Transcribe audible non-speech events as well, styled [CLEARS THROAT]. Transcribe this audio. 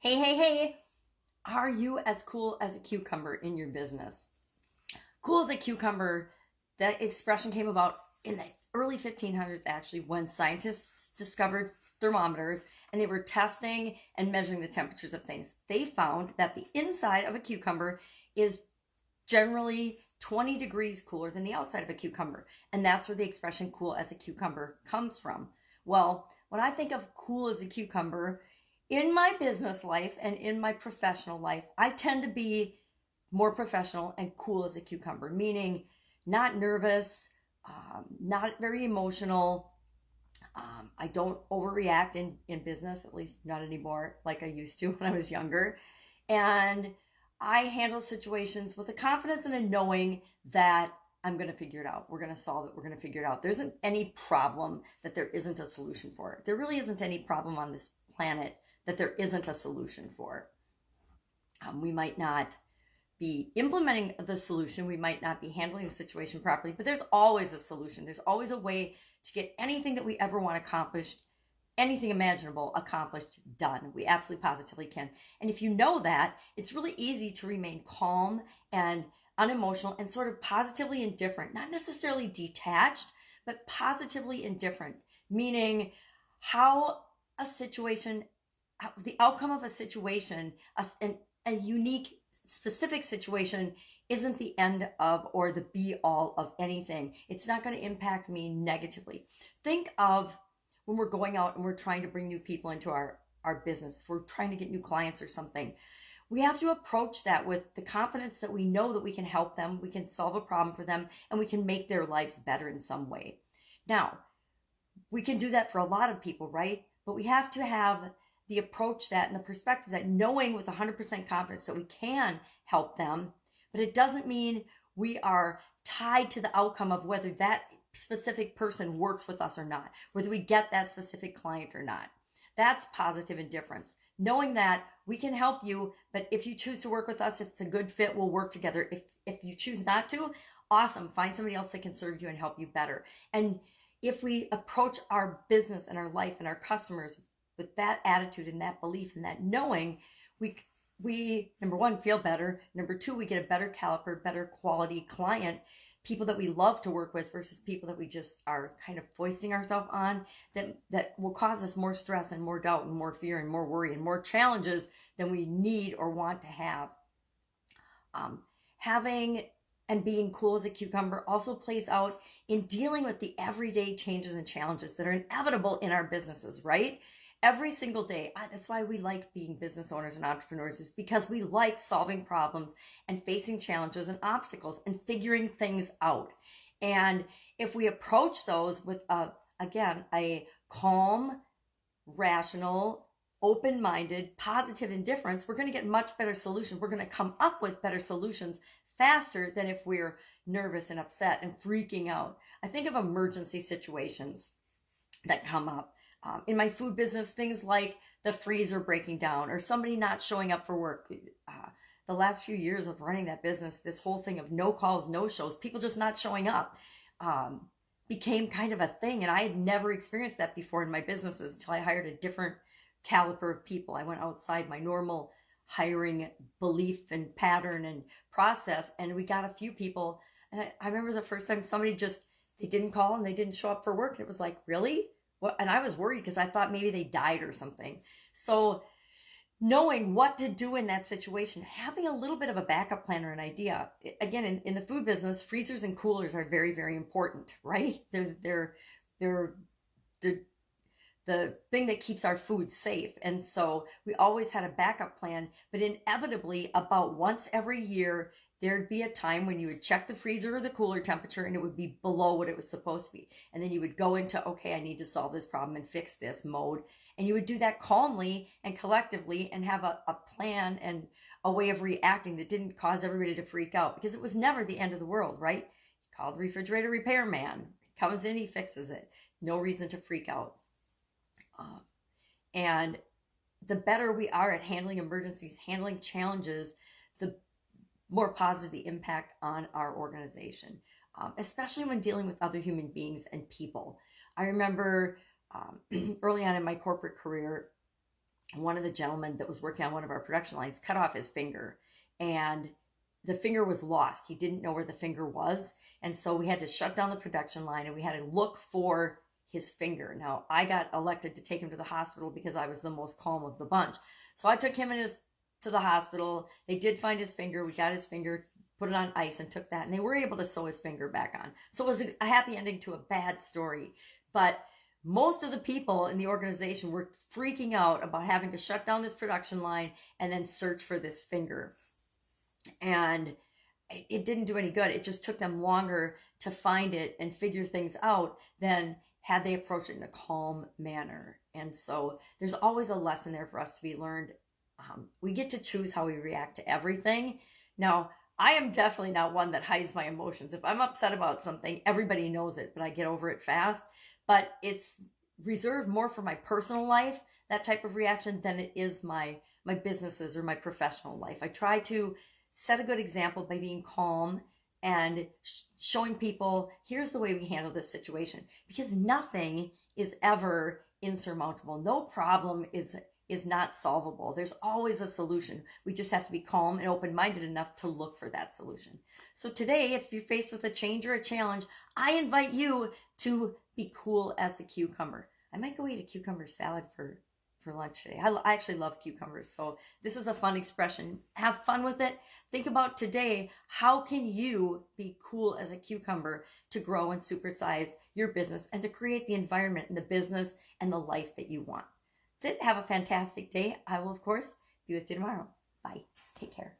Hey, hey, hey, are you as cool as a cucumber in your business? Cool as a cucumber, that expression came about in the early 1500s, actually, when scientists discovered thermometers and they were testing and measuring the temperatures of things. They found that the inside of a cucumber is generally 20 degrees cooler than the outside of a cucumber. And that's where the expression cool as a cucumber comes from. Well, when I think of cool as a cucumber, in my business life and in my professional life, I tend to be more professional and cool as a cucumber, meaning not nervous, um, not very emotional. Um, I don't overreact in, in business, at least not anymore, like I used to [LAUGHS] when I was younger. And I handle situations with a confidence and a knowing that I'm going to figure it out. We're going to solve it. We're going to figure it out. There isn't any problem that there isn't a solution for. There really isn't any problem on this planet that there isn't a solution for. Um, we might not be implementing the solution, we might not be handling the situation properly, but there's always a solution. There's always a way to get anything that we ever want accomplished, anything imaginable accomplished, done. We absolutely positively can. And if you know that, it's really easy to remain calm and unemotional and sort of positively indifferent, not necessarily detached, but positively indifferent, meaning how a situation the outcome of a situation, a, a unique, specific situation, isn't the end of or the be all of anything. It's not going to impact me negatively. Think of when we're going out and we're trying to bring new people into our, our business, we're trying to get new clients or something. We have to approach that with the confidence that we know that we can help them, we can solve a problem for them, and we can make their lives better in some way. Now, we can do that for a lot of people, right? But we have to have the approach that and the perspective that knowing with 100% confidence that we can help them, but it doesn't mean we are tied to the outcome of whether that specific person works with us or not, whether we get that specific client or not. That's positive indifference. Knowing that we can help you, but if you choose to work with us, if it's a good fit, we'll work together. If if you choose not to, awesome. Find somebody else that can serve you and help you better. And if we approach our business and our life and our customers with that attitude and that belief and that knowing, we we number one feel better. Number two, we get a better caliber, better quality client, people that we love to work with versus people that we just are kind of foisting ourselves on that that will cause us more stress and more doubt and more fear and more worry and more challenges than we need or want to have. Um, having and being cool as a cucumber also plays out in dealing with the everyday changes and challenges that are inevitable in our businesses, right? Every single day. That's why we like being business owners and entrepreneurs is because we like solving problems and facing challenges and obstacles and figuring things out. And if we approach those with a, again, a calm, rational, open minded, positive indifference, we're going to get much better solutions. We're going to come up with better solutions faster than if we're nervous and upset and freaking out. I think of emergency situations that come up um, in my food business, things like the freezer breaking down or somebody not showing up for work. Uh, the last few years of running that business, this whole thing of no calls, no shows, people just not showing up, um, became kind of a thing. And I had never experienced that before in my businesses until I hired a different caliber of people. I went outside my normal hiring belief and pattern and process, and we got a few people. And I, I remember the first time somebody just they didn't call and they didn't show up for work, and it was like, really? Well, and I was worried because I thought maybe they died or something. So knowing what to do in that situation, having a little bit of a backup plan or an idea. Again, in, in the food business, freezers and coolers are very, very important, [LAUGHS] right? They're they're they're the the thing that keeps our food safe. And so we always had a backup plan, but inevitably about once every year there'd be a time when you would check the freezer or the cooler temperature and it would be below what it was supposed to be. And then you would go into, okay, I need to solve this problem and fix this mode. And you would do that calmly and collectively and have a, a plan and a way of reacting that didn't cause everybody to freak out because it was never the end of the world, right? You call the refrigerator repairman. He comes in, he fixes it. No reason to freak out. Uh, and the better we are at handling emergencies, handling challenges, the more positive impact on our organization, um, especially when dealing with other human beings and people. I remember um, [CLEARS THROAT] early on in my corporate career, one of the gentlemen that was working on one of our production lines cut off his finger and the finger was lost. He didn't know where the finger was. And so we had to shut down the production line and we had to look for his finger. Now, I got elected to take him to the hospital because I was the most calm of the bunch. So I took him and his to the hospital. They did find his finger. We got his finger, put it on ice and took that and they were able to sew his finger back on. So it was a happy ending to a bad story. But most of the people in the organization were freaking out about having to shut down this production line and then search for this finger. And it didn't do any good. It just took them longer to find it and figure things out than had they approached it in a calm manner. And so there's always a lesson there for us to be learned. Um, we get to choose how we react to everything. Now, I am definitely not one that hides my emotions. If I'm upset about something, everybody knows it, but I get over it fast but it's reserved more for my personal life that type of reaction than it is my my businesses or my professional life i try to set a good example by being calm and sh- showing people here's the way we handle this situation because nothing is ever insurmountable no problem is is not solvable there's always a solution we just have to be calm and open-minded enough to look for that solution so today if you're faced with a change or a challenge i invite you to be cool as a cucumber. I might go eat a cucumber salad for for lunch today. I, I actually love cucumbers, so this is a fun expression. Have fun with it. Think about today. How can you be cool as a cucumber to grow and supersize your business and to create the environment and the business and the life that you want? That's it. Have a fantastic day. I will, of course, be with you tomorrow. Bye. Take care.